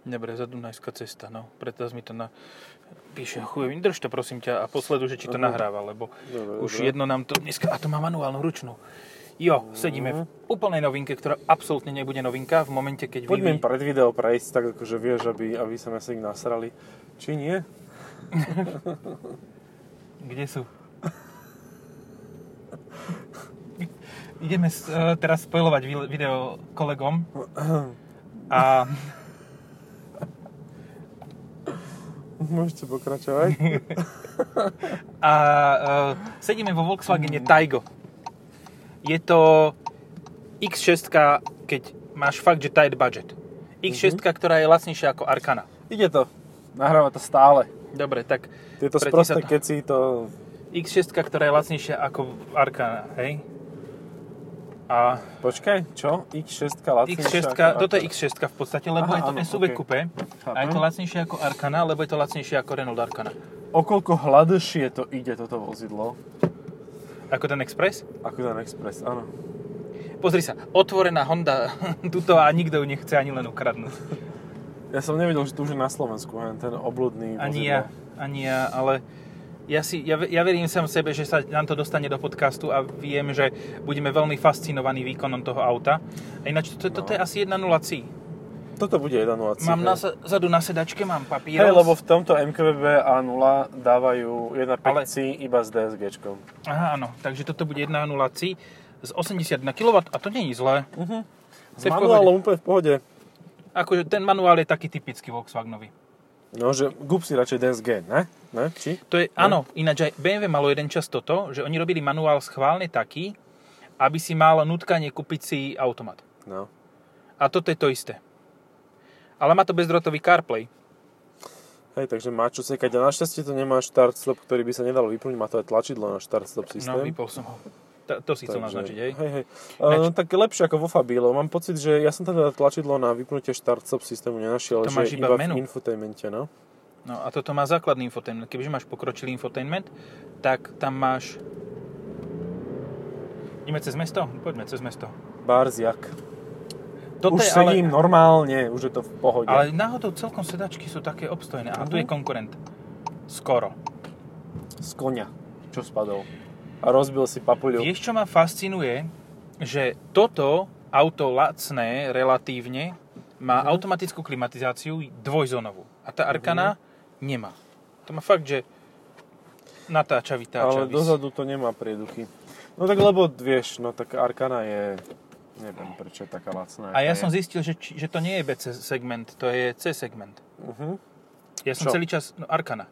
Dobre, za Dunajská cesta, no. Preto mi to na... píše chujový. Drž to prosím ťa a posledu, že či to Aha. nahráva, lebo Dobre, už dobre. jedno nám to dneska... A to má manuálnu ručnú. Jo, sedíme v úplnej novinke, ktorá absolútne nebude novinka v momente, keď Poďme im pred video prejsť, tak akože vieš, aby, aby sa si ich nasrali. Či nie? Kde sú? Ideme teraz spojovať vi- video kolegom a Môžete pokračovať. a uh, sedíme vo Volkswagene Taigo. Je to X6, keď máš fakt, že tight budget. X6, ktorá je lacnejšia ako Arkana. Ide to. Nahráva to stále. Dobre, tak Tieto sprosté to- keci to... X6, ktorá je lacnejšia ako Arkana, hej? A Počkaj, čo? X6 lacnejšia X6, ako toto je Arkana. X6 v podstate, lebo Aha, je to áno, SUV ok. coupe a je to lacnejšie ako Arkana, lebo je to lacnejšie ako Renault Arkana. Okoľko hladšie to ide, toto vozidlo. Ako ten Express? Ako ten Express, áno. Pozri sa, otvorená Honda tuto a nikto ju nechce ani len ukradnúť. Ja som nevedel, že tu už je na Slovensku, ten obludný Ani vozidlo. ja, ani ja, ale ja, si, ja, ja verím sám sebe, že sa nám to dostane do podcastu a viem, že budeme veľmi fascinovaní výkonom toho auta. A ináč, to, toto je asi 1.0 C. Toto bude 1.0 Mám hej. na, zadu na sedačke, mám papír. Hej, lebo v tomto MQB A0 dávajú 1.5 Ale- C iba s DSGčkom. Aha, áno, takže toto bude 1.0 C z 81 kW a to nie je zlé. Uh-huh. To S manuálom úplne v pohode. Akože ten manuál je taký typický Volkswagenový. No, že kúp si radšej DSG, ne? Ne? Či? To je, áno, ináč aj BMW malo jeden čas toto, že oni robili manuál schválne taký, aby si mal nutkanie kúpiť si automat. No. A toto je to isté. Ale má to bezdrotový CarPlay. Hej, takže má čo sekať. A našťastie to nemá start stop, ktorý by sa nedalo vyplniť. Má to aj tlačidlo na start stop No, systém. vypol som ho. To, to si chcel naznačiť, hej? Hej, hej. Uh, no, tak lepšie ako vo Fabilo. Mám pocit, že ja som teda tlačidlo na vypnutie start stop systému nenašiel, To že máš iba iba v infotainmente, no. No a toto má základný infotainment. Kebyže máš pokročilý infotainment, tak tam máš... Ideme cez mesto? Poďme cez mesto. Barziak. Toto už je ale, sedím normálne, už je to v pohode. ale náhodou celkom sedačky sú také obstojné. A tu Mhm. je konkurent. Skoro. Z konia, čo spadol. A rozbil si papuľu. Vieš, čo ma fascinuje? Že toto auto lacné relatívne má Mhm. automatickú klimatizáciu dvojzónovú. A tá Arkana Mhm. nemá. To má fakt, že natáča, vytáča. Ale vys- dozadu to nemá prieduchy. No tak lebo vieš, no tak Arkana je... Neviem, prečo je taká lacná. A ja aká som je. zistil, že, že to nie je B segment, to je C segment. Uh-huh. Ja som Čo? celý čas... No, Arkana.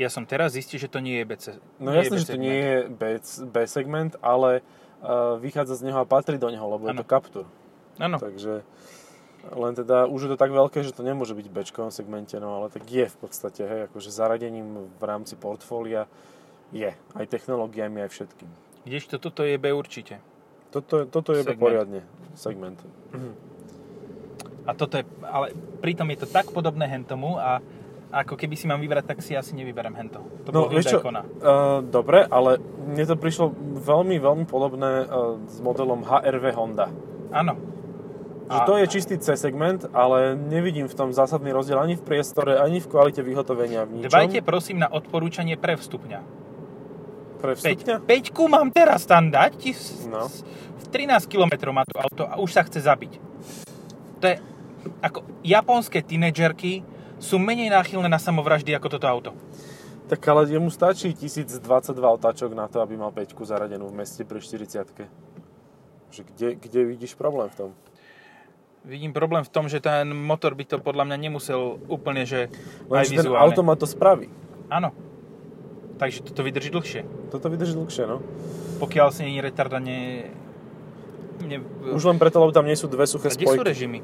Ja som teraz zistil, že to nie je BC. No jasné, že to nie je B, B segment, ale uh, vychádza z neho a patrí do neho, lebo je Áno. to Captur. Áno, Takže len teda už je to tak veľké, že to nemôže byť v Bčkovom segmente, no ale tak je v podstate, hej, akože zaradením v rámci portfólia je. Aj technológiami, aj všetkým. kdežto toto je B určite. Toto, toto je Segment. poriadne segment. A toto je... Ale pritom je to tak podobné hentomu a ako keby si mám vybrať, tak si asi nevyberem hento. To No, vieš čo, uh, dobre, ale mne to prišlo veľmi, veľmi podobné uh, s modelom HRV Honda. Áno. Že A- to je čistý C-segment, ale nevidím v tom zásadný rozdiel ani v priestore, ani v kvalite vyhotovenia, v ničom. Dbajte prosím na odporúčanie pre vstupňa. Pre vstupňa? 5, Peťku mám teraz tam dať, ti No. s- v 13 km má to auto a už sa chce zabiť. To je, ako japonské tínedžerky sú menej náchylné na samovraždy ako toto auto. Tak ale jemu stačí 1022 otáčok na to, aby mal 5 zaradenú v meste pri 40 že kde, kde vidíš problém v tom? Vidím problém v tom, že ten motor by to podľa mňa nemusel úplne, že aj Lenže ten vizuálne. automat to spraví. Áno. Takže toto vydrží dlhšie. Toto vydrží dlhšie, no. Pokiaľ si není retarda, ne... ne... Už len preto, lebo tam nie sú dve suché A kde sú spojky. režimy?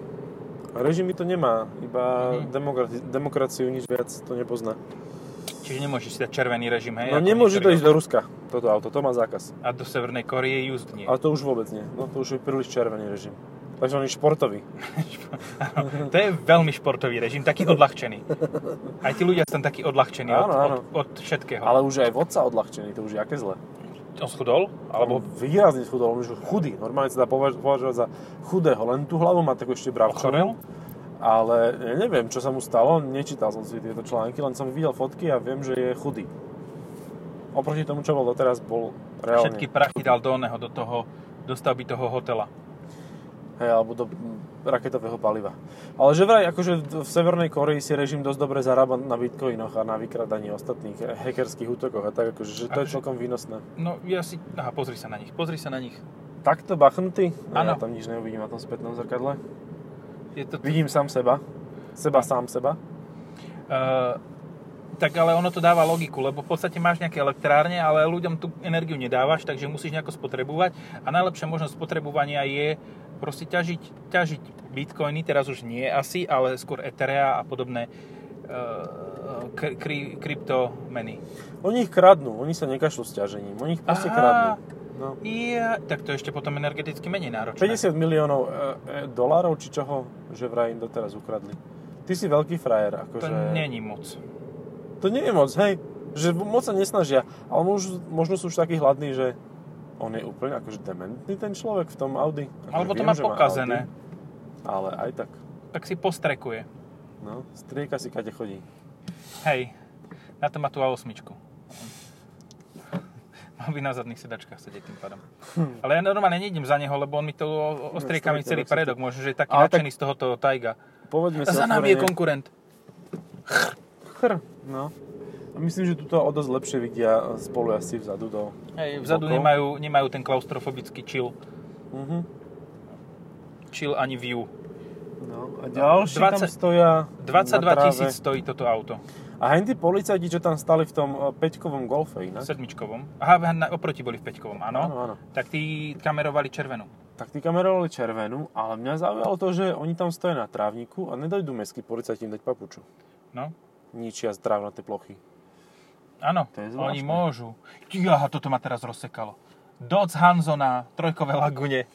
Režimy to nemá, iba Mhm. demokrati- demokraciu, nič viac to nepozná. Čiže nemôžeš si dať červený režim, hej? No nemôže to ísť do Ruska, toto auto, to má zákaz. A do Severnej Koreje just nie. Ale to už vôbec nie, no to už je príliš červený režim. Takže on je športový. To je veľmi športový režim, taký odľahčený. Aj tí ľudia sú tam takí odľahčení od, Áno, od, od všetkého. Ale už je aj vodca odľahčený, to už je aké zle. On schudol? Alebo Alebo výrazne schudol, on už chudý. Normálne sa dá považ- považovať za chudého, len tú hlavu má takú ešte bravčovú. ale ja neviem, čo sa mu stalo, nečítal som si tieto články, len som videl fotky a viem, že je chudý. Oproti tomu, čo bol doteraz, bol reálne... Všetky prachy dal do oného, do toho, do stavby toho hotela. Hej, alebo do raketového paliva. Ale že vraj, akože v Severnej Koreji si režim dosť dobre zarába na bitcoinoch a na vykradaní ostatných hackerských útokoch a tak, akože že to je Akože- celkom výnosné. No ja si... Aha, pozri sa na nich, pozri sa na nich. Takto bachnutý? No. Ja tam nič neuvidím na tom spätnom zrkadle. Je to... Vidím sám seba. Seba sám seba. Uh, tak ale ono to dáva logiku, lebo v podstate máš nejaké elektrárne, ale ľuďom tú energiu nedávaš, takže musíš nejako spotrebovať a najlepšia možnosť spotrebovania je proste ťažiť, ťažiť bitcoiny, teraz už nie asi, ale skôr Etherea a podobné uh, kry, kry, kryptomeny. Oni ich kradnú, oni sa nekašľú s ťažením. Oni ich proste Aha. kradnú. No. Ja, tak to ešte potom energeticky menej náročné. 50 miliónov e, e, dolárov, či čoho, že vraj im doteraz ukradli. Ty si veľký frajer, To akože... není moc. To nie je moc, hej. Že moc sa nesnažia. Ale možno, možno sú už takí hladní, že on je úplne akože dementný ten človek v tom Audi. Akože Alebo to viem, má pokazené. Audi, ale aj tak. Tak si postrekuje. No, strieka si kade chodí. Hej, na to má tú A8. Mal by na zadných sedačkách sedieť tým pádom. Ale ja normálne nejdem za neho, lebo on mi to ostrieka mi Strieka, celý tak si to- predok. Možno, že je taký Ale tak- nadšený z tohoto Taiga. Povedme A si za nami je konkurent. Chr, no. Myslím, že tuto o dosť lepšie vidia spolujazdci vzadu do... Hej, vzadu bokov. nemajú, nemajú ten klaustrofobický chill. Mhm. Chill ani view. No, a ďalší 20 tam stoja 22 na tráve. tisíc stojí toto auto. A hen tí policajti, čo tam stali v tom e, peťkovom golfe, inak? Sedmičkovom. Aha, na, oproti boli v peťkovom, áno. Áno, áno. Tak tí kamerovali červenú. Tak tí kamerovali červenú, ale mňa zaujalo to, že oni tam stoja na trávniku a nedojdú mestskí policajti im dať papuču. No, Ničia z trávnaté plochy. Áno, oni môžu. Jaha, toto ma teraz rozsekalo. Dodge Hanzo na trojkové lagune.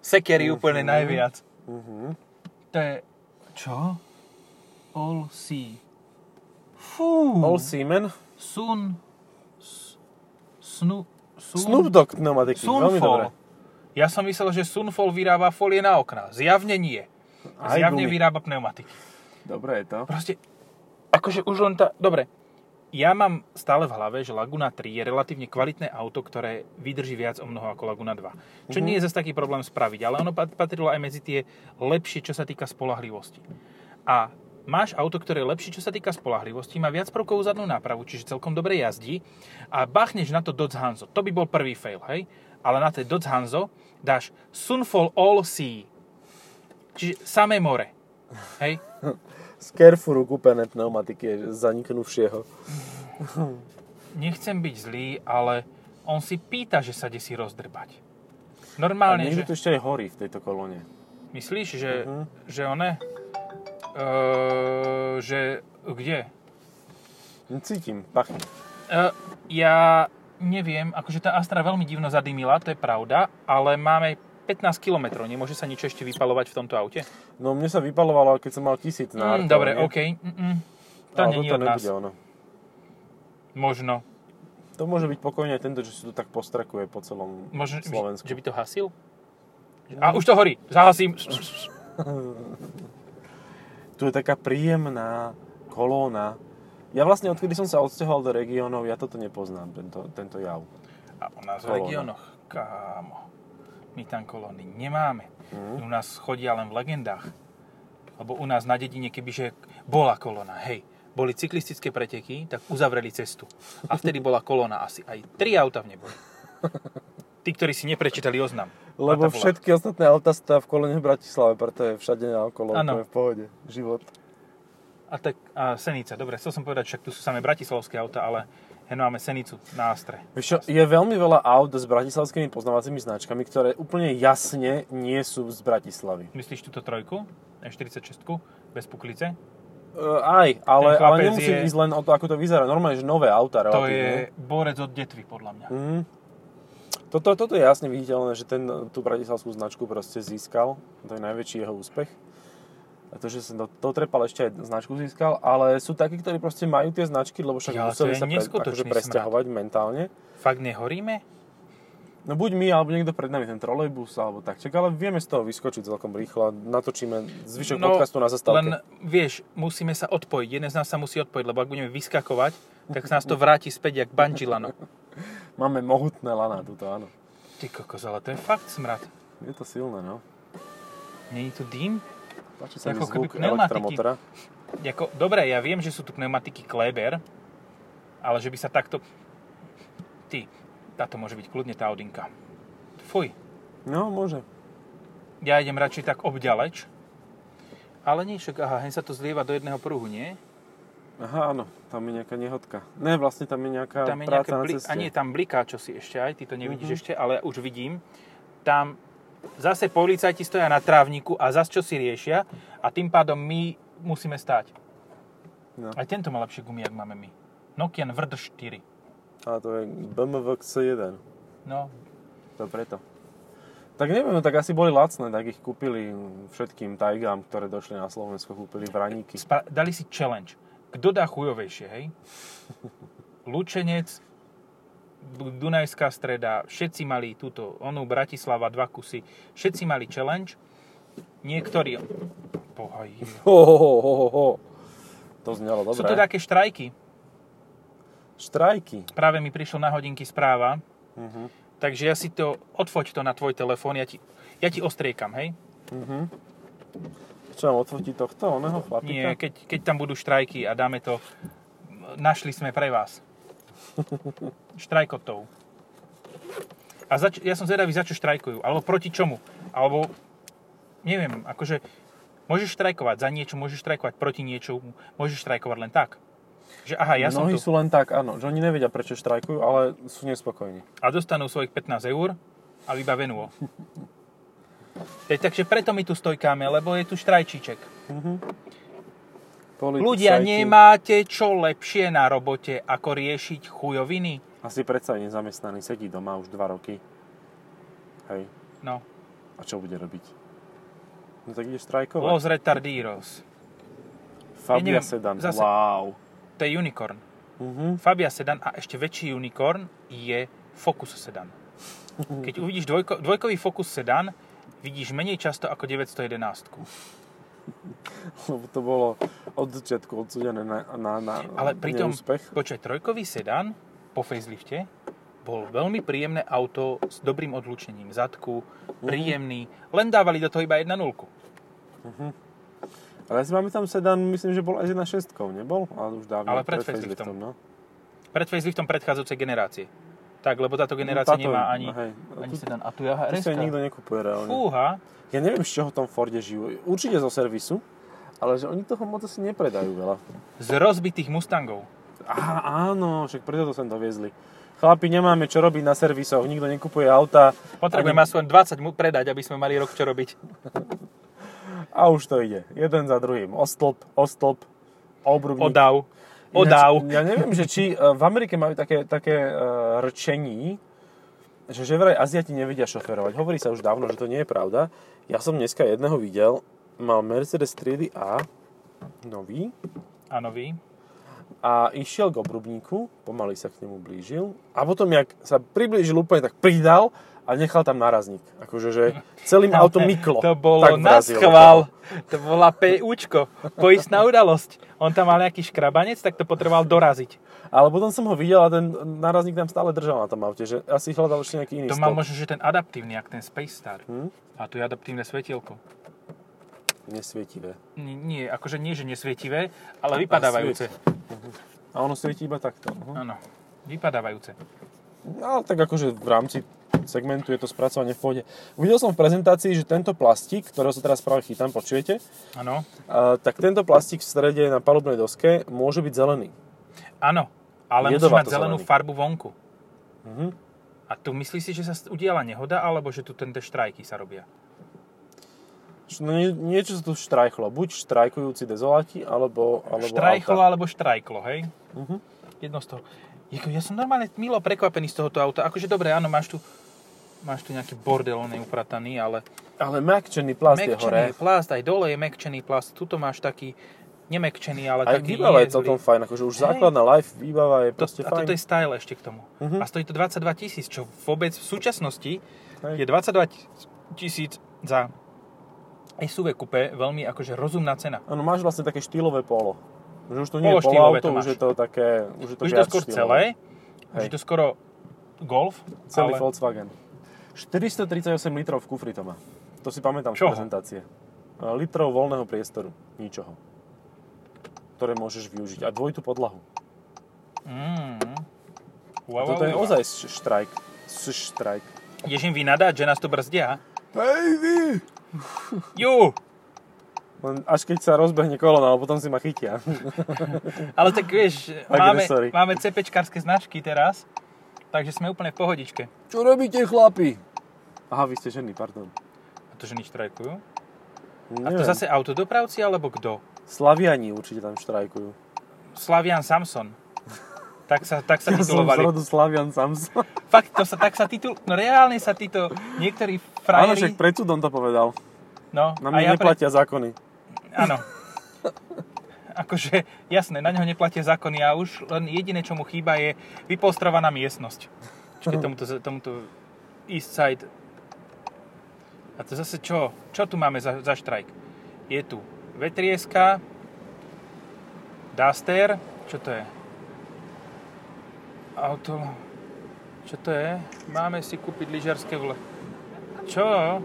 Sekery úplne Mhm. najviac. Mhm. To je... Čo? All Sea. Fú. All Seaman. Sun... s- Snu... Sun... Snoop Dogg pneumatiky, veľmi dobre. Ja som myslel, že Sunfall vyrába folie na okná. Zjavne nie. Zjavne vyrába pneumatiky. Dobre je to. Proste, akože už len tá... Dobre, ja mám stále v hlave, že Laguna 3 je relatívne kvalitné auto, ktoré vydrží viac o mnoho ako Laguna 2. Čo Mhm. nie je zase taký problém spraviť, ale ono pat- patrilo aj medzi tie lepšie, čo sa týka spolahlivosti. A máš auto, ktoré je lepšie, čo sa týka spolahlivosti, má viac prvkov zadnú nápravu, čiže celkom dobre jazdí a bachneš na to Dodge Hanzo. To by bol prvý fail, hej? Ale na tej Dodge Hanzo dáš Sunfall All Sea. Čiže samé more. Hej? Z Carrefouru kúpené pneumatiky zaniknúvšieho. nechcem byť zlý, ale on si pýta, že sa ide si rozdrbať. Normálne, že... to ešte aj horí v tejto kolóne. Myslíš, že, Mhm. že one... Uh, že... Kde? Cítim, pachne. Uh, ja neviem, akože tá Astra veľmi divno zadymila, to je pravda, ale máme 15 km, nemôže sa niečo ešte vypalovať v tomto aute? No mne sa vypalovalo, keď som mal tisíc na Mm, dobre, OK. Mm-mm. To Ale není toto od nás. ono. Možno. To môže byť pokojne aj tento, že si to tak postrakuje po celom Možno, Slovensku. že by to hasil? A už to horí. Zahasím. Tu je taká príjemná kolóna. Ja vlastne, odkedy som sa odsťahoval do regiónov, ja toto nepoznám, tento, tento jav. A u nás v Kolóna. regiónoch, kámo, my tam kolóny nemáme. Mhm. U nás chodia len v legendách. Lebo u nás na dedine, kebyže bola kolóna, hej, boli cyklistické preteky, tak uzavreli cestu. A vtedy bola kolóna asi aj tri auta v neboli. Tí, ktorí si neprečítali oznam. Lebo všetky ostatné autá stoja v kolóne v Bratislave, preto je všade naokolo, Áno. to je v pohode, život. A tak a Senica, dobre, chcel som povedať, však tu sú samé bratislavské auta, ale hen máme Senicu na Astre. Čo, je veľmi veľa aut s bratislavskými poznávacími značkami, ktoré úplne jasne nie sú z Bratislavy. Myslíš túto trojku, E46, bez puklice? Uh, aj, ale, ale nemusí je- ísť len o to, ako to vyzerá. Normálne, že nové auta To je borec od detvy, podľa mňa. Mhm. Toto, toto je jasne viditeľné, že ten tú bratislavskú značku proste získal. To je najväčší jeho úspech. A to, že sa do, dotrepal ešte aj značku získal, ale sú takí, ktorí proste majú tie značky, lebo však Ja, museli sa pre, akože presťahovať mentálne. Fakt nehoríme? No buď my, alebo niekto pred nami, ten trolejbus, alebo tak. Čak, ale vieme z toho vyskočiť celkom rýchlo natočíme zvyšok no, podcastu na zastávke. len vieš, musíme sa odpojiť. Jeden z nás sa musí odpojiť, lebo ak budeme vyskakovať, tak sa nás to vráti späť jak bungee lano. Máme mohutné lana tuto, áno. Ty kokos, ale to je fakt smrad. Je to silné, no. Není tu dým? Páči sa mi zvuk elektromotora. Jako, dobre, ja viem, že sú tu pneumatiky Kleber, ale že by sa takto... Ty, táto môže byť kľudne tá Audinka. Fuj, No, môže. ja idem radšej tak obďaleč. Ale nie, však, aha, hen sa to zlieva do jedného pruhu, nie? Aha, áno, tam je nejaká nehodka. Ne, vlastne tam je nejaká Tam je práca nejaké na bli- ceste. A nie, tam bliká čosi ešte aj, ty to nevidíš Mhm. ešte, ale už vidím. Tam zase policajti stoja na trávniku a zase čo si riešia a tým pádom my musíme stáť. No. Aj tento má lepšie gumy, jak máme my. Nokian Vrd 4. A to je BMW X1. No, To preto. Tak neviem, no tak asi boli lacné, tak ich kúpili všetkým Taigám, ktoré došli na Slovensko, kúpili vraníky. spra- dali si challenge. Kto dá chujovejšie, hej? Lučenec, Dunajská streda, všetci mali túto, onú Bratislava, dva kusy, všetci mali challenge. Niektorí... Ho, ho, ho, ho, ho. To znelo dobre. Sú to také štrajky. Štrajky. Práve mi prišlo na hodinky správa, Uh-huh. takže ja si to, odfoť to na tvoj telefón, ja ti, ja ti ostriekam, hej? Uh-huh. Čo mám odfotiť tohto, oného chlapíka? Nie, keď, keď tam budú štrajky a dáme to, našli sme pre vás. Štrajkotov. A zač- ja som zvedavý, za čo štrajkujú. Alebo proti čomu. Alebo, neviem, akože, môžeš štrajkovať za niečo, môžeš štrajkovať proti niečomu, môžeš štrajkovať len tak. Že aha, ja Mnohí sú len tak, áno, že oni nevedia, prečo štrajkujú, ale sú nespokojní. A dostanú svojich 15 eur a vybavenú. E, takže preto my tu stojkáme, lebo je tu štrajčíček. Policajti- Ľudia, nemáte čo lepšie na robote, ako riešiť chujoviny? Asi predsa je nezamestnaný, sedí doma už 2 roky. Hej, No, a čo bude robiť? No tak ide štrajkovať. los retardiros. Fabia neviem, Sedan, zase- wow. To je unicorn. Uh-huh. Fabia sedan a ešte väčší unicorn je Focus sedan. Keď uvidíš dvojko, dvojkový Focus sedan, vidíš menej často ako 911. Lebo to bolo od začiatku odsudené na, na, na Ale pritom, neúspech. počkaj, trojkový sedan po facelifte bol veľmi príjemné auto s dobrým odlučením zadku, Mhm. príjemný, len dávali do toho iba 1.0. Ale ja si pamätám sedan, myslím, že bol aj s 1.6, nebol? Ale už dávno. Ale pred faceliftom. no. Pred faceliftom predchádzajúcej generácie. Tak, lebo táto generácia táto- nemá ani, hej. ani Tu- sedan. A tu je RS-ka. nikto nekupuje reálne. Fúha. Ja neviem, z čoho tom Forde žijú. Určite zo servisu, ale že oni toho moc asi nepredajú veľa. Z rozbitých Mustangov. Á, áno, však preto to sem doviezli. Chlapi, nemáme čo robiť na servisoch, nikto nekupuje auta Potrebujeme aspoň 20 mu predať, aby sme mali rok čo robiť. a už to ide. Jeden za druhým. Ostĺp, ostĺp, obrubník. Odav. Ináč, Odav. Ja neviem, že či e, v Amerike majú také, také uh, rčení, že že vraj Aziati nevedia šoferovať. Hovorí sa už dávno, že to nie je pravda. Ja som dneska jedného videl, mal Mercedes triedy A, nový, A nový. a išiel k obrubníku, pomaly sa k nemu blížil a potom, jak sa priblížil úplne, tak pridal a nechal tam nárazník. Akože, že celým autom myklo. To bolo tak na vrazil do schvál. toho. To bola PUčko. Poistná udalosť. On tam mal nejaký škrabanec, tak to potreboval doraziť. Ale potom som ho videl a ten nárazník tam stále držal na tom aute, že asi hľadal ešte nejaký iný To mal stĺp. možno, že ten adaptívny, jak ten Space Star. Hm? A tu je adaptívne svetielko. Nesvietivé. Nie, nie, akože nie, že nesvietivé, ale vypadávajúce. A ono svietí iba takto. Uh-huh. Áno, vypadávajúce. Ale tak akože v rámci segmentu je to spracovanie v pôde. Videl som v prezentácii, že tento plastík, ktorého sa teraz práve chytám, počujete? Áno, tak tento plastík v strede na palubnej doske môže byť zelený. áno, ale musí mať zelenú zelený. farbu vonku. Mhm. A tu myslíš si, že sa udiala nehoda, alebo že tu tento štrajky sa robia? No, nie, niečo sa tu štrajchlo. Buď štrajkujúci dezoláti, alebo, alebo Štrajchlo auta. alebo štrajklo, hej? Mhm. Jedno z toho. Ja som normálne milo prekvapený z tohoto auta. Akože dobre, áno, máš tu, máš tu nejaký bordel, on je uprataný, ale Ale mekčený plast je hore. mekčený plast, aj dole je mekčený plast. Tuto máš taký, nemekčený, ale Aj taký výbava je celkom zlý. fajn, akože už Hej. základná life výbava je To, proste a fajn. toto je style ešte k tomu. Mhm. A stojí to 22 tisíc, čo vôbec v súčasnosti Hej. je 22 tisíc za SUV coupe veľmi akože rozumná cena. Áno, máš vlastne také štýlové polo. Že už to nie je polo auto, to už je to také... Už je to, Už to skôr štýlové. celé, už Hej. je to skoro Golf, Celý ale Volkswagen. 438 litrov v kufri to má. To si pamätám z Čoho? prezentácie. E, Litrov voľného priestoru. Ničoho. Ktoré môžeš využiť. A dvojitú podlahu. Mm. A Wow, toto je wow, wow. ozaj štrajk. S- Štrajk. Ideš im vy nadať, že nás tu brzdia? Baby! Ju! Len až keď sa rozbehne kolona, ale potom si ma chytia. Ale tak vieš, máme, máme CPčkarské značky teraz, takže sme úplne v pohodičke. Čo robíte, chlapi? Aha, vy ste ženy, pardon. A to ženy štrajkujú? A Neviem. to zase autodopravci alebo kto? Slaviani určite tam štrajkujú. Slavian Samson. Tak sa, tak sa Ja som titulovali. rodu Slavian Samson. Fakt, to sa, tak sa titul... No reálne sa títo niektorí Áno, však frajeri... pred súdom to povedal. No, Na a mňa ja neplatia zákony. Áno. Akože, jasné, na neho neplatia zákony a už len jediné, čo mu chýba, je vypolstrovaná miestnosť. Čiže tomuto, tomuto East Side. A to zase čo? Čo tu máme za, za štrajk? Je tu vetrieska, Duster, čo to je? Auto, čo to je? Máme si kúpiť lyžiarske vle. Čo?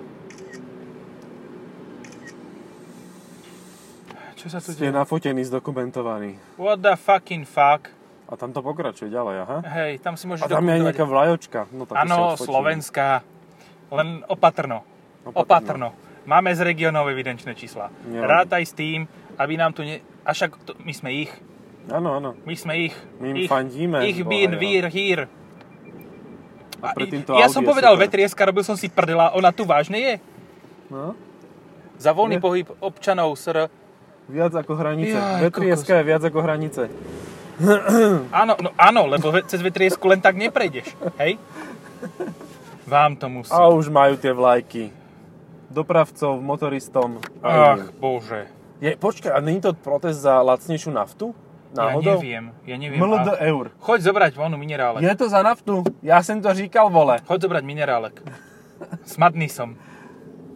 Čo sa tu Ste deje? nafotení, zdokumentovaní. What the fucking fuck? A tam to pokračuje ďalej, aha. Hej, tam si môžeš A tam je aj nejaká vlajočka. No, tak odfotím. slovenská. Len opatrno. Opatrno. Opatrno. Máme z regionov evidenčné čísla. Nie. Rátaj s tým, aby nám tu ne... A však to, my sme ich. Áno, áno. My sme ich. My im ich, fandíme, Ich boha, bin, jo. wir, hier. A týmto ja som povedal super. vetrieska, robil som si prdela, ona tu vážne je? No. Za voľný Je. pohyb občanov SR. Viac ako hranice. Jaj, Vetrieska je viac ako hranice. Áno, no áno, lebo cez vetriesku len tak neprejdeš. Hej? Vám to musí. A už majú tie vlajky. Dopravcov, motoristom Ach, iným. bože. Je, počkaj, a není to protest za lacnejšiu naftu? Náhodou? Ja neviem, ja neviem. MLD A- eur. Choď zobrať vonu minerálek. Je to za naftu? Ja som to říkal, vole. Choď zobrať minerálek. Smadný som.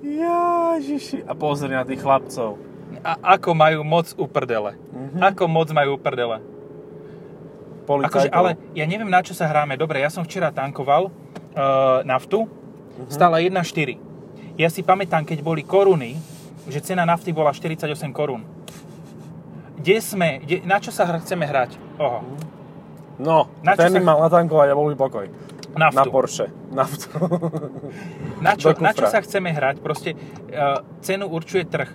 Ježiši. A pozri na tých chlapcov. A ako majú moc u prdele. Mhm. Ako moc majú u prdele. Akože, Policajtov. ale ja neviem, na čo sa hráme. Dobre, ja som včera tankoval uh, naftu. Mhm. Stála 1,4. Ja si pamätám, keď boli koruny, že cena nafty bola 48 korún. Kde sme? Kde, na čo sa chceme hrať? Oho, No, Na čo ten sa- mal natankovať a bol by pokoj. Na naftu. Porsche. Naftu. Na čo, na čo sa chceme hrať? Proste uh, cenu určuje trh.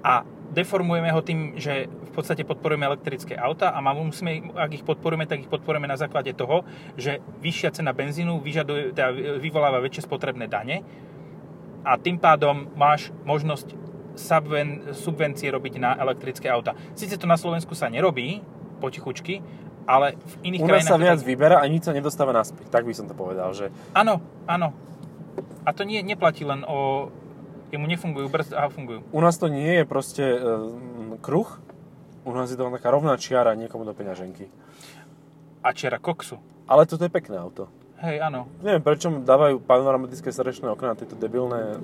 A deformujeme ho tým, že podstate podporujeme elektrické auta a musíme, ak ich podporujeme, tak ich podporujeme na základe toho, že vyššia cena benzínu vyžaduje, teda vyvoláva väčšie spotrebné dane a tým pádom máš možnosť subven, subvencie robiť na elektrické auta. Sice to na Slovensku sa nerobí, potichučky, ale v iných U nás krajinách... sa to viac tak- vyberá a nič sa nedostáva naspäť. Tak by som to povedal, že Áno, áno. A to nie, neplatí len o... Jemu nefungujú brzdy, aha, fungujú. u nás to nie je proste e, kruh, u nás je to taká rovná čiara niekomu do peňaženky. A čiara koksu. Ale toto je pekné auto. Hej, áno. Neviem, prečo dávajú panoramatické srdečné okná na tieto debilné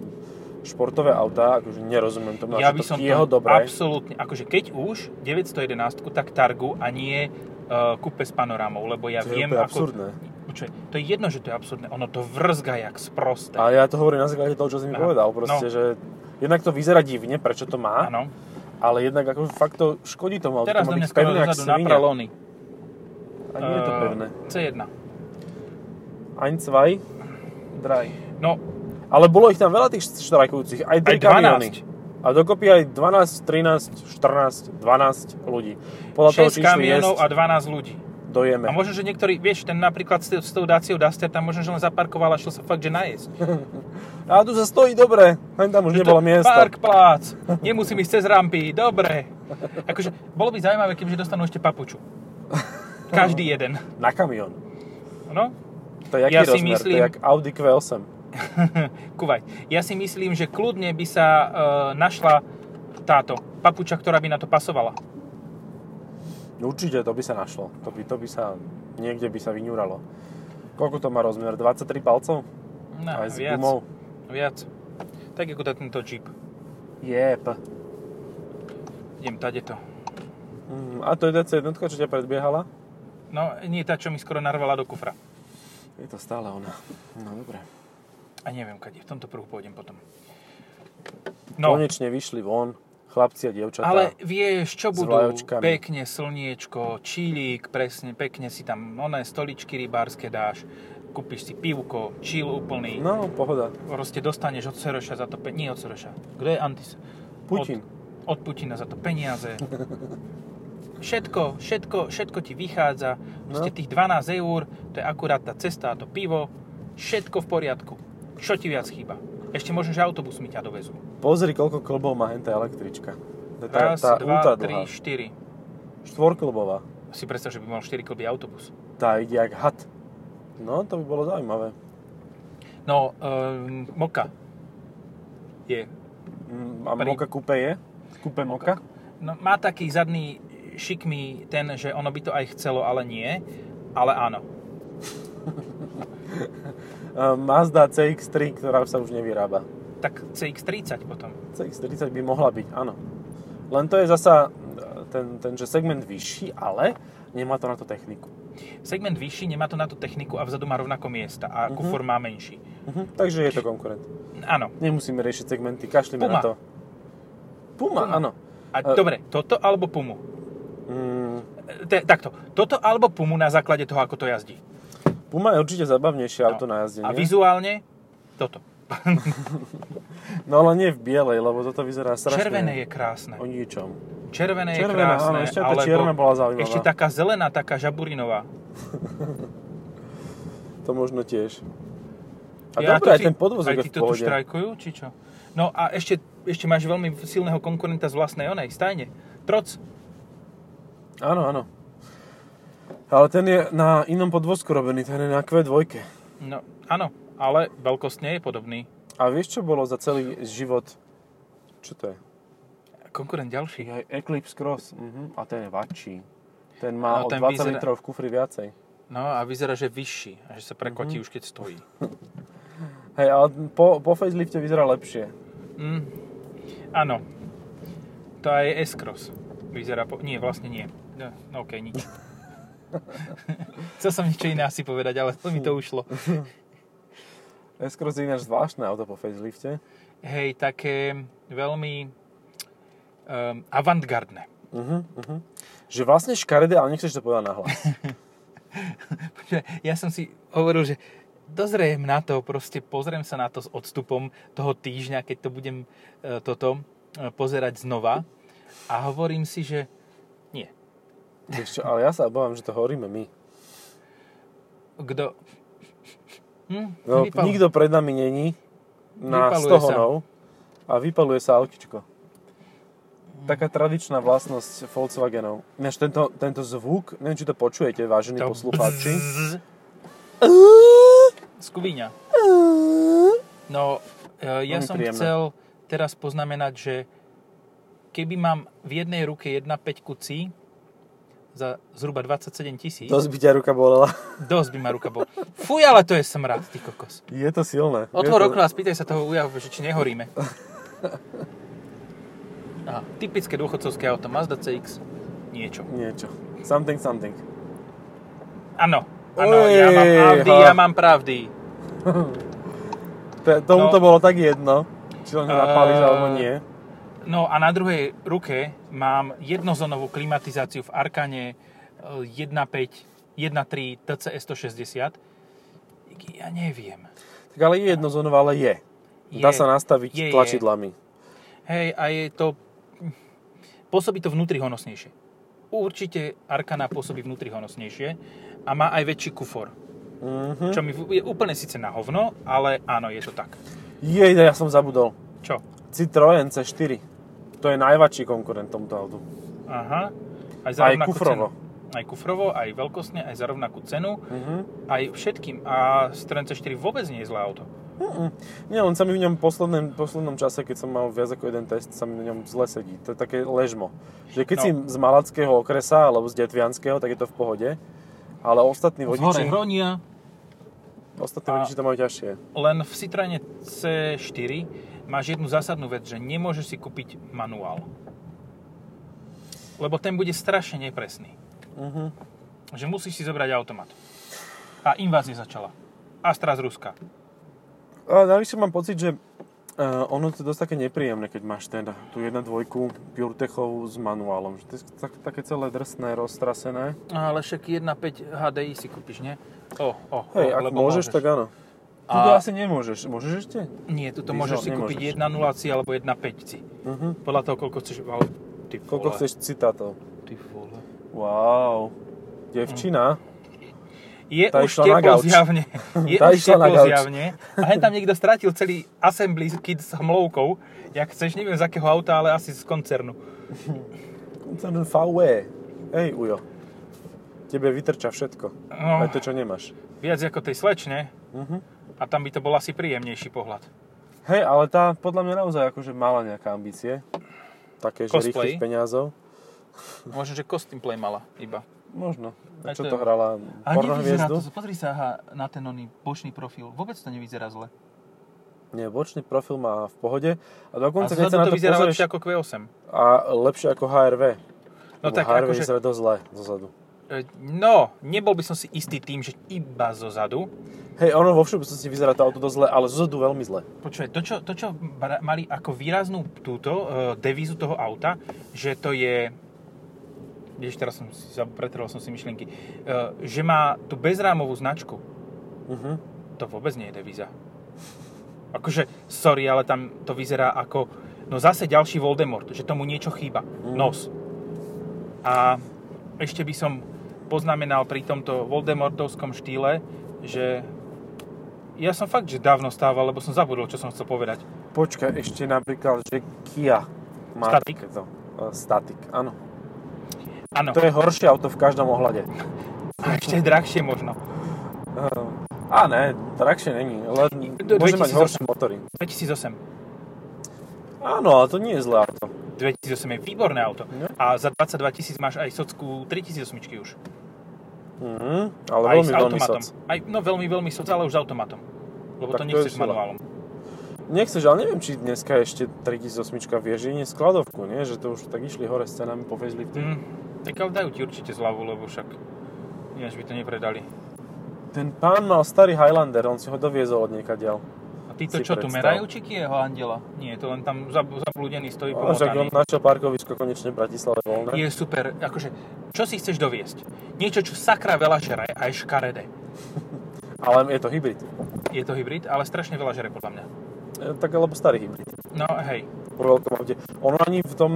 športové autá, akože nerozumiem tomu, ja by čo som to jeho to dobré. absolútne... Akože keď už 911, tak Targu a nie uh, kúpe s panorámou, lebo ja To je viem, úplne ako... absurdné. Počuj, to je jedno, že to je absurdné. Ono to vrzga jak sprosté. A ja to hovorím na základe toho, čo si mi Aha. povedal. Proste, No. že jednak to vyzerá divne, prečo to má, Áno. Ale jednak ako fakt to škodí tomu autu. Teraz to má byť pevné jak svinia. A nie je to Eh, pevné. C1. Ein, zwei, drei. No, Ale bolo ich tam veľa tých štrajkujúcich, aj Aj 12. kamiony. A dokopy aj 12, 13, 14, 12 ľudí. Podľa toho, 6 či išli kamionov a jesť, 12 ľudí. Dojeme. A možno, že niektorý, vieš, ten napríklad s, s tou Daciou Duster tam možno, že len zaparkoval a šiel sa fakt, že najesť. A tu sa stojí dobre, len tam už Že nebolo to- miesta. Park plác, nemusím ísť cez rampy, dobre. Akože, bolo by zaujímavé, kebyže dostanú ešte papuču. Každý jeden. Na kamión. No, To je Ja si rozmer? To myslím- je jak Audi Q8. kuvaj. Ja si myslím, že kľudne by sa e, našla táto papuča, ktorá by na to pasovala. Určite to by sa našlo. To by, to by sa, niekde by sa vyňuralo. Koľko to má rozmer? 23 palcov? No, Aj s viac. gumou? Viac. Tak ako tento Jeep. Jep. Idem tade to. Mm, a to je DC1, čo ťa predbiehala? No, nie tá, čo mi skoro narvala do kufra. Je to stále ona. No dobre. A neviem, kade. V tomto pruhu pôjdem potom. No, Konečne vyšli von chlapci a dievčatá. ale vieš, čo budú? Pekne slniečko, čílík, presne, pekne si tam oné stoličky rybárske dáš, kúpiš si pivko, chill úplný. No, pohoda. Proste dostaneš od Soroša za to pe- Nie od Soroša. Kto je Antis? Putin. Od, od Putina za to peniaze. Všetko, všetko, všetko ti vychádza. Proste No. tých 12 eur, to je akurát tá cesta a to pivo. Všetko v poriadku. Čo ti viac chýba? Ešte možno, že autobus mi ťa dovezú. Pozri, koľko klbov má hentá električka. To je tá, Raz, tá dva, tri, dlhá. štyri. Štvorklbová. Si predstav, že by mal 4 klby autobus. Tá ide jak had. No, to by bolo zaujímavé. No, um, Moka je. Mm, A Pri- Moka Coupe je? Coupe Moka? No, má taký zadný šikmý ten, že ono by to aj chcelo, ale nie. Ale áno. Mazda CX-3, ktorá sa už nevyrába. Tak CX-30 potom. CX-30 by mohla byť, áno. Len to je zasa e, ten, ten že segment vyšší, ale nemá to na to techniku. Segment vyšší, nemá to na tú techniku a vzadu má rovnako miesta a Mhm. kufor má menší. Uh-huh. Takže je to konkurent. Áno. Nemusíme riešiť segmenty, kašlíme Puma. na to. Puma, Puma. áno. A E- dobre, toto alebo Pumu? Mm, Te, takto, toto alebo Pumu na základe toho, ako to jazdí. Puma je určite zabavnejšie auto na A jazdenie. vizuálne toto. No ale nie v bielej, lebo toto vyzerá strašne Červené je krásne. o ničom. Červené je Červená, krásne. áno, ešte alebo čierna bola zaujímavá. Ešte taká zelená, taká žaburinová. To možno tiež. A Ja, dobre, aj si- ten podvozok aj je v tu štrajkujú, či čo? No a ešte, ešte máš veľmi silného konkurenta z vlastnej onej stajne. Troc. Áno, áno. Ale ten je na inom podvozku robený, ten je na Q2. No, áno, ale veľkostne je podobný. A vieš, čo bolo za celý život? Čo to je? Konkurent ďalší. Aj Eclipse Cross. Uh-huh. A ten je vačší. Ten má No, o ten 20 vyzerá- litrov v kufri viacej. No a vyzerá, že vyšší a že sa prekotí Mhm. už keď stojí. Hej, ale po, po facelifte vyzerá lepšie. Mm, áno. To aj S-Cross. Vyzerá po... Nie, vlastne nie. No, no okej, nič. Chcel som niečo iné asi povedať, ale to mi to ušlo. S-Cross je ináč zvláštne auto po facelifte. Hej, také veľmi um, avantgardné. Uh-huh, uh-huh. Že vlastne škaredé, ale nechceš to povedať nahlas. Ja som si hovoril, že dozriem na to, proste pozriem sa na to s odstupom toho týždňa, keď to budem e, toto e, pozerať znova a hovorím si, že nie. Čo, ale ja sa obávam, že to hovoríme my. Kto... Hm, No, vypal- nikto pred nami není na Vypaluje 100 sa. honov a vypaluje sa autičko. Taká tradičná vlastnosť Volkswagenov. Ináč tento, tento zvuk, neviem, či to počujete, vážení to poslucháči. bzzz Skubíňa. No, e, ja Veľmi som príjemné. chcel teraz poznamenať, že keby mám v jednej ruke 1.5 C za zhruba 27 tisíc, Dosť by ťa ruka bolela. dosť by ma ruka bol. Fuj, ale to je smrad, ty kokos. Je to silné. Otvor to... okno a spýtaj sa toho uja, že či nehoríme. Aha, typické dôchodcovské auto Mazda CX. Niečo. Niečo. Something, something. Áno, áno, ja mám pravdy, ja mám pravdy. Tomu No. to bolo tak jedno, či len Eh, alebo nie. No a na druhej ruke mám jednozónovú klimatizáciu v Arkane e, 1.5, 1.3 TCS 160. Ja neviem. Tak ale je jednozónová, ale je. Dá Je, sa nastaviť je, je. tlačidlami. Hej, a je to... Pôsobí to vnútri honosnejšie. Určite Arkana pôsobí vnútri honosnejšie a má aj väčší kufor. Mhm. Čo mi je úplne síce na hovno, ale áno, je to tak. Jej, ja som zabudol. Čo? Citroën C4. To je najväčší konkurent tomuto autu. Aha. Aj za Aj kufrovo. Cenu. Aj kufrovo, aj veľkostne, aj za rovnakú cenu. Mhm. Aj všetkým. A Citroen C4 vôbec nie je zlé auto. Mm-mm. Nie, on sa mi v ňom v poslednom, poslednom čase, keď som mal viac ako jeden test, sa mi na ňom zle sedí. To je také ležmo. Že keď No. si z Malackého okresa alebo z Detvianského, tak je to v pohode. Ale ostatní Z vodiči, hronia, ostatní vodiči to majú ťažšie. len v Citroene C4 máš jednu zásadnú vec, že nemôžeš si kúpiť manuál. Lebo ten bude strašne nepresný. Mhm. Že musíš si zobrať automat. A invázia začala. Astra z Ruska. A navyše mám pocit, že uh, ono to je dosť také nepríjemné, keď máš ten, tú 1.2 PureTechov s manuálom. Že to je tak, také celé drsné, roztrasené. Ale však 1.5 HDI si kúpiš, nie? O, o, Hej, o, ak môžeš, tak áno. Tu A- asi nemôžeš. Môžeš ešte? Nie, Diesel môžeš si nemôžeš. kúpiť 1.0 alebo 1.5. Mhm. Podľa toho, koľko chceš... Ale, ty Koľko vole, chceš citátov? Ty vole. Wow. Devčina. Je Tá už teplo zjavne. Je Tá už teplo zjavne. A hen tam niekto stratil celý assembly kit s hmlovkou. Jak chceš, neviem z akého auta, ale asi z koncernu. Koncern VW. Hej, Ujo. Tebe vytrča všetko. No, Aj to, čo nemáš. viac ako tej slečne. Mhm. A tam by to bol asi príjemnejší pohľad. Hej, ale tá podľa mňa naozaj akože mala nejaké ambície. Také, že rýchlych peňazov. Možno, že costume play mala iba. Možno. A čo to to hrala? A Porno nevyzerá hviezdu? to, pozri sa aha, na ten oný bočný profil. Vôbec to nevyzerá zle. Nie, bočný profil má v pohode. A A dokonca, keď sa na to to vyzerá pozrieš, lepšie ako Q8. a lepšie ako HRV. No Lebo tak HRV akože- vyzerá dosť zle zozadu. E, No, nebol by som si istý tým, že iba zo zadu. Hej, ono vo všeobecnosti vyzerá to auto dosť zle, ale zozadu veľmi zle. Počúvaj, to čo, to, čo mali ako výraznú túto uh, devízu toho auta, že to je... Ježiš, teraz som si, pretrhol som si myšlienky. Uh, že má tú bezrámovú značku. Mhm. To vôbec nie je devíza. Akože, sorry, ale tam to vyzerá ako... No zase ďalší Voldemort, že tomu niečo chýba. Mhm. Nos. A ešte by som poznamenal pri tomto Voldemortovskom štýle, že ja som fakt, že dávno stával, lebo som zabudol, čo som chcel povedať. Počkaj, ešte napríklad, že Kia má Static? takéto. Uh, Static, áno. Áno, To je horšie auto v každom ohľade. a ešte drahšie možno. Uh, a ne, drahšie není, len Do- môže mať 2008. horšie motory. 2008. Áno, ale to nie je zlé auto. 2008 je výborné auto. No. A za 22 tisíc máš aj socku 3008 už. Mhm, ale aj veľmi, s veľmi automatom. soc. Aj, no veľmi, veľmi soc, ale už s automatom. Lebo Tak to to nechceš sila. manuálom. Nechceš, ale neviem, či dneska ešte 3008 vie, že nie skladovku, nie? Že to už tak išli hore s cenami po facelifte. Mm, tak ale dajú ti určite zľavu, lebo však ináč by to nepredali. Ten pán mal starý Highlander, on si ho doviezol od niekaďal. A títo čo tu merajú, či jeho andela? Nie, to len tam zab- zablúdený stojí A však on pomotaný. našiel parkovisko konečne v Bratislave voľné. Je super, akože, čo si chceš doviesť? Niečo, čo sakra veľa žere a je škaredé. Ale je to hybrid. Je to hybrid, ale strašne veľa žere podľa mňa. E, Tak alebo starý hybrid. No hej, Po veľkom aute. Ono ani v tom,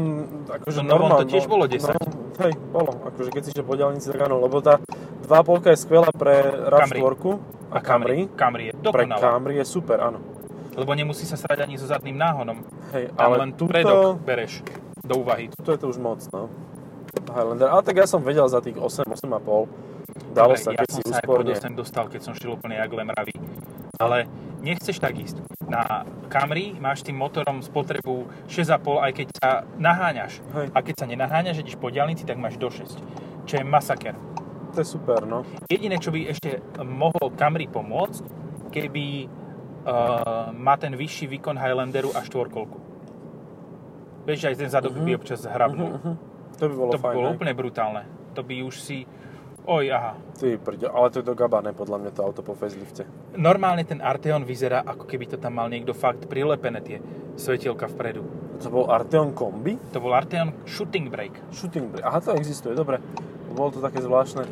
akože V tom novom to normálno- tiež bolo 10. No, hej, bolo. Akože keď si išiel po diaľnici, tak áno, lebo tá 2.5 je skvelá pre Camry. RAV4 a Camry. Camry je Pre dokonalá. Camry je super, áno. Lebo nemusí sa strať ani so zadným náhonom. Hej, Tam ale len tuto, predok bereš do úvahy. tuto je to už moc, no. Highlander. Ale tak ja som vedel za tých 8, 8,5. Dalo Dobre, sa, ja keď som si sa aj pod úsporne. 8 dostal, keď som šiel úplne jak lemravý. Ale nechceš tak ísť. Na Camry máš tým motorom spotrebu 6,5, aj keď sa naháňaš. Hej. A keď sa nenaháňaš, ideš po diálnici, tak máš do 6. Čo je masaker. To je super, no. Jediné, čo by ešte mohol Camry pomôcť, keby uh, má ten vyšší výkon Highlanderu a štvorkolku. Vieš, aj ten zadok by občas hrabnul. Mhm. To by bolo To by fajn, bolo hej. úplne brutálne. To by už si... Oj, aha. Ty prďo, ale to je do gabané podľa mňa to auto po facelifte. Normálne ten Arteon vyzerá, ako keby to tam mal niekto fakt prilepené tie svetielka vpredu. To bol Arteon Kombi? To bol Arteon Shooting Brake. Shooting brake. Aha, to existuje, dobre. Bolo to také zvláštne.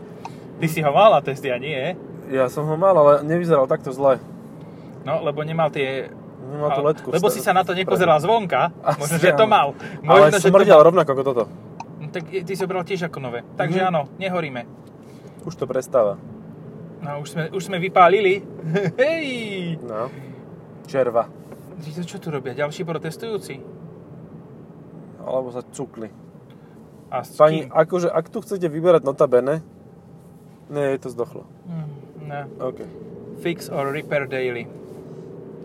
Ty si ho mal na testy a nie? Ja som ho mal, ale nevyzeral takto zle. No, lebo nemal tie... Nemal tú ale- letku. lebo si sa na to nepozeral zvonka. Asi Možno, že to mal. Ale Možno, že to smrdel rovnako ako toto. No, tak ty si bral tiež ako nové. Takže Mhm. áno, nehoríme. Už to prestáva. No, už sme, už sme vypálili. Hej! No. Červa. Čo tu robia? Ďalší protestujúci? Alebo sa cukli. A s Pani, kým? akože ak tu chcete vyberať notabene, nie, je to zdochlo. Mm, ne. OK. Fix or repair daily.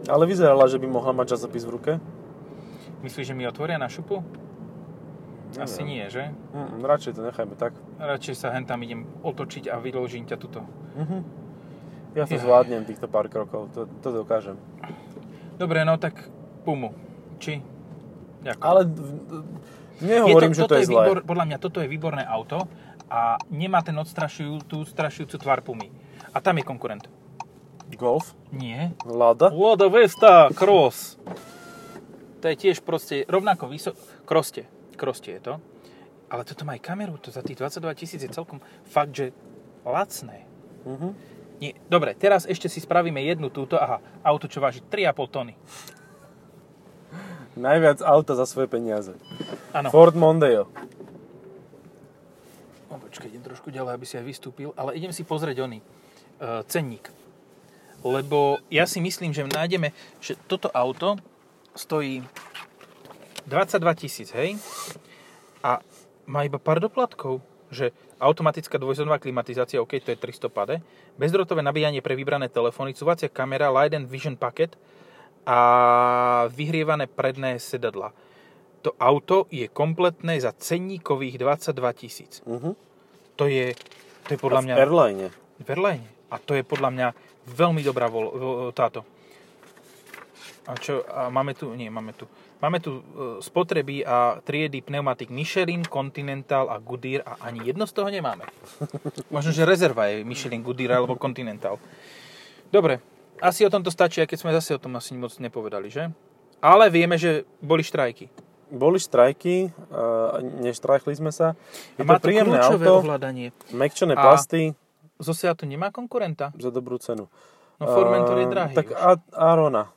Ale vyzerala, že by mohla mať časopis v ruke. Myslíš, že mi otvoria na šupu? Asi nie, že? Mm, radšej to nechajme tak. Radšej sa hen tam idem otočiť a vyložím ťa tuto. Mhm. Ja to Ja. zvládnem týchto pár krokov, to, to dokážem. Dobre, no tak Pumu. Či? Ďakujem. Ale nehovorím, že to toto je zlé. Výbor, podľa mňa toto je výborné auto a nemá ten odstrašujú, tú strašujúcu tvár Pumy. A tam je konkurent. Golf? Nie. Lada? Lada Vesta Cross. To je tiež proste rovnako vysoko... Kroste. Kroste je to. Ale toto má aj kameru. To za tých 22 tisíc je celkom fakt, že lacné. Mhm. Nie. Dobre, teraz ešte si spravíme jednu túto. Aha, auto, čo váži 3,5 tony. Najviac auta za svoje peniaze. Áno. Ford Mondeo. O, počkaj, idem trošku ďalej, aby si aj vystúpil. Ale idem si pozrieť oný. Uh, cenník. Lebo ja si myslím, že nájdeme, že toto auto stojí 22 tisíc, hej? A má iba pár doplatkov. Že automatická dvojzónová klimatizácia, OK, to je 300 pade. Bezdrotové nabíjanie pre vybrané telefóny, cúvacia kamera, Light and Vision Packet a vyhrievané predné sedadla. To auto je kompletné za cenníkových 22 tisíc. Mhm. To je, to je A podľa v mňa... Airline. V Airline. A to je podľa mňa veľmi dobrá vol, vo- táto. A čo, a máme tu, nie, máme tu. Máme tu e, spotreby a triedy pneumatik Michelin, Continental a Goodyear a ani jedno z toho nemáme. Možno, že rezerva je Michelin, Goodyear alebo Continental. Dobre, asi o tomto stačí, aj keď sme zase o tom asi moc nepovedali, že? Ale vieme, že boli štrajky. Boli štrajky, uh, neštrajchli sme sa. A Je má to príjemné kľúčové auto, ovládanie. mekčené A- plasty Zo Seatu nemá konkurenta? za dobrú cenu. No Formentor je Uh, drahý Tak už. A- Arona.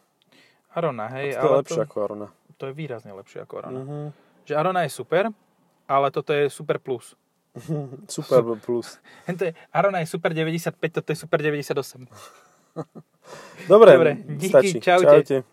Arona, hej, to je lepšie to, ako Arona. to je výrazne lepšie ako Arona. Mhm. Že Arona je super, ale toto je super plus. Super plus. Hento je, Arona je super 95, toto je super 98. Dobre, Dobre, díky, stačí. čaute. Čaute.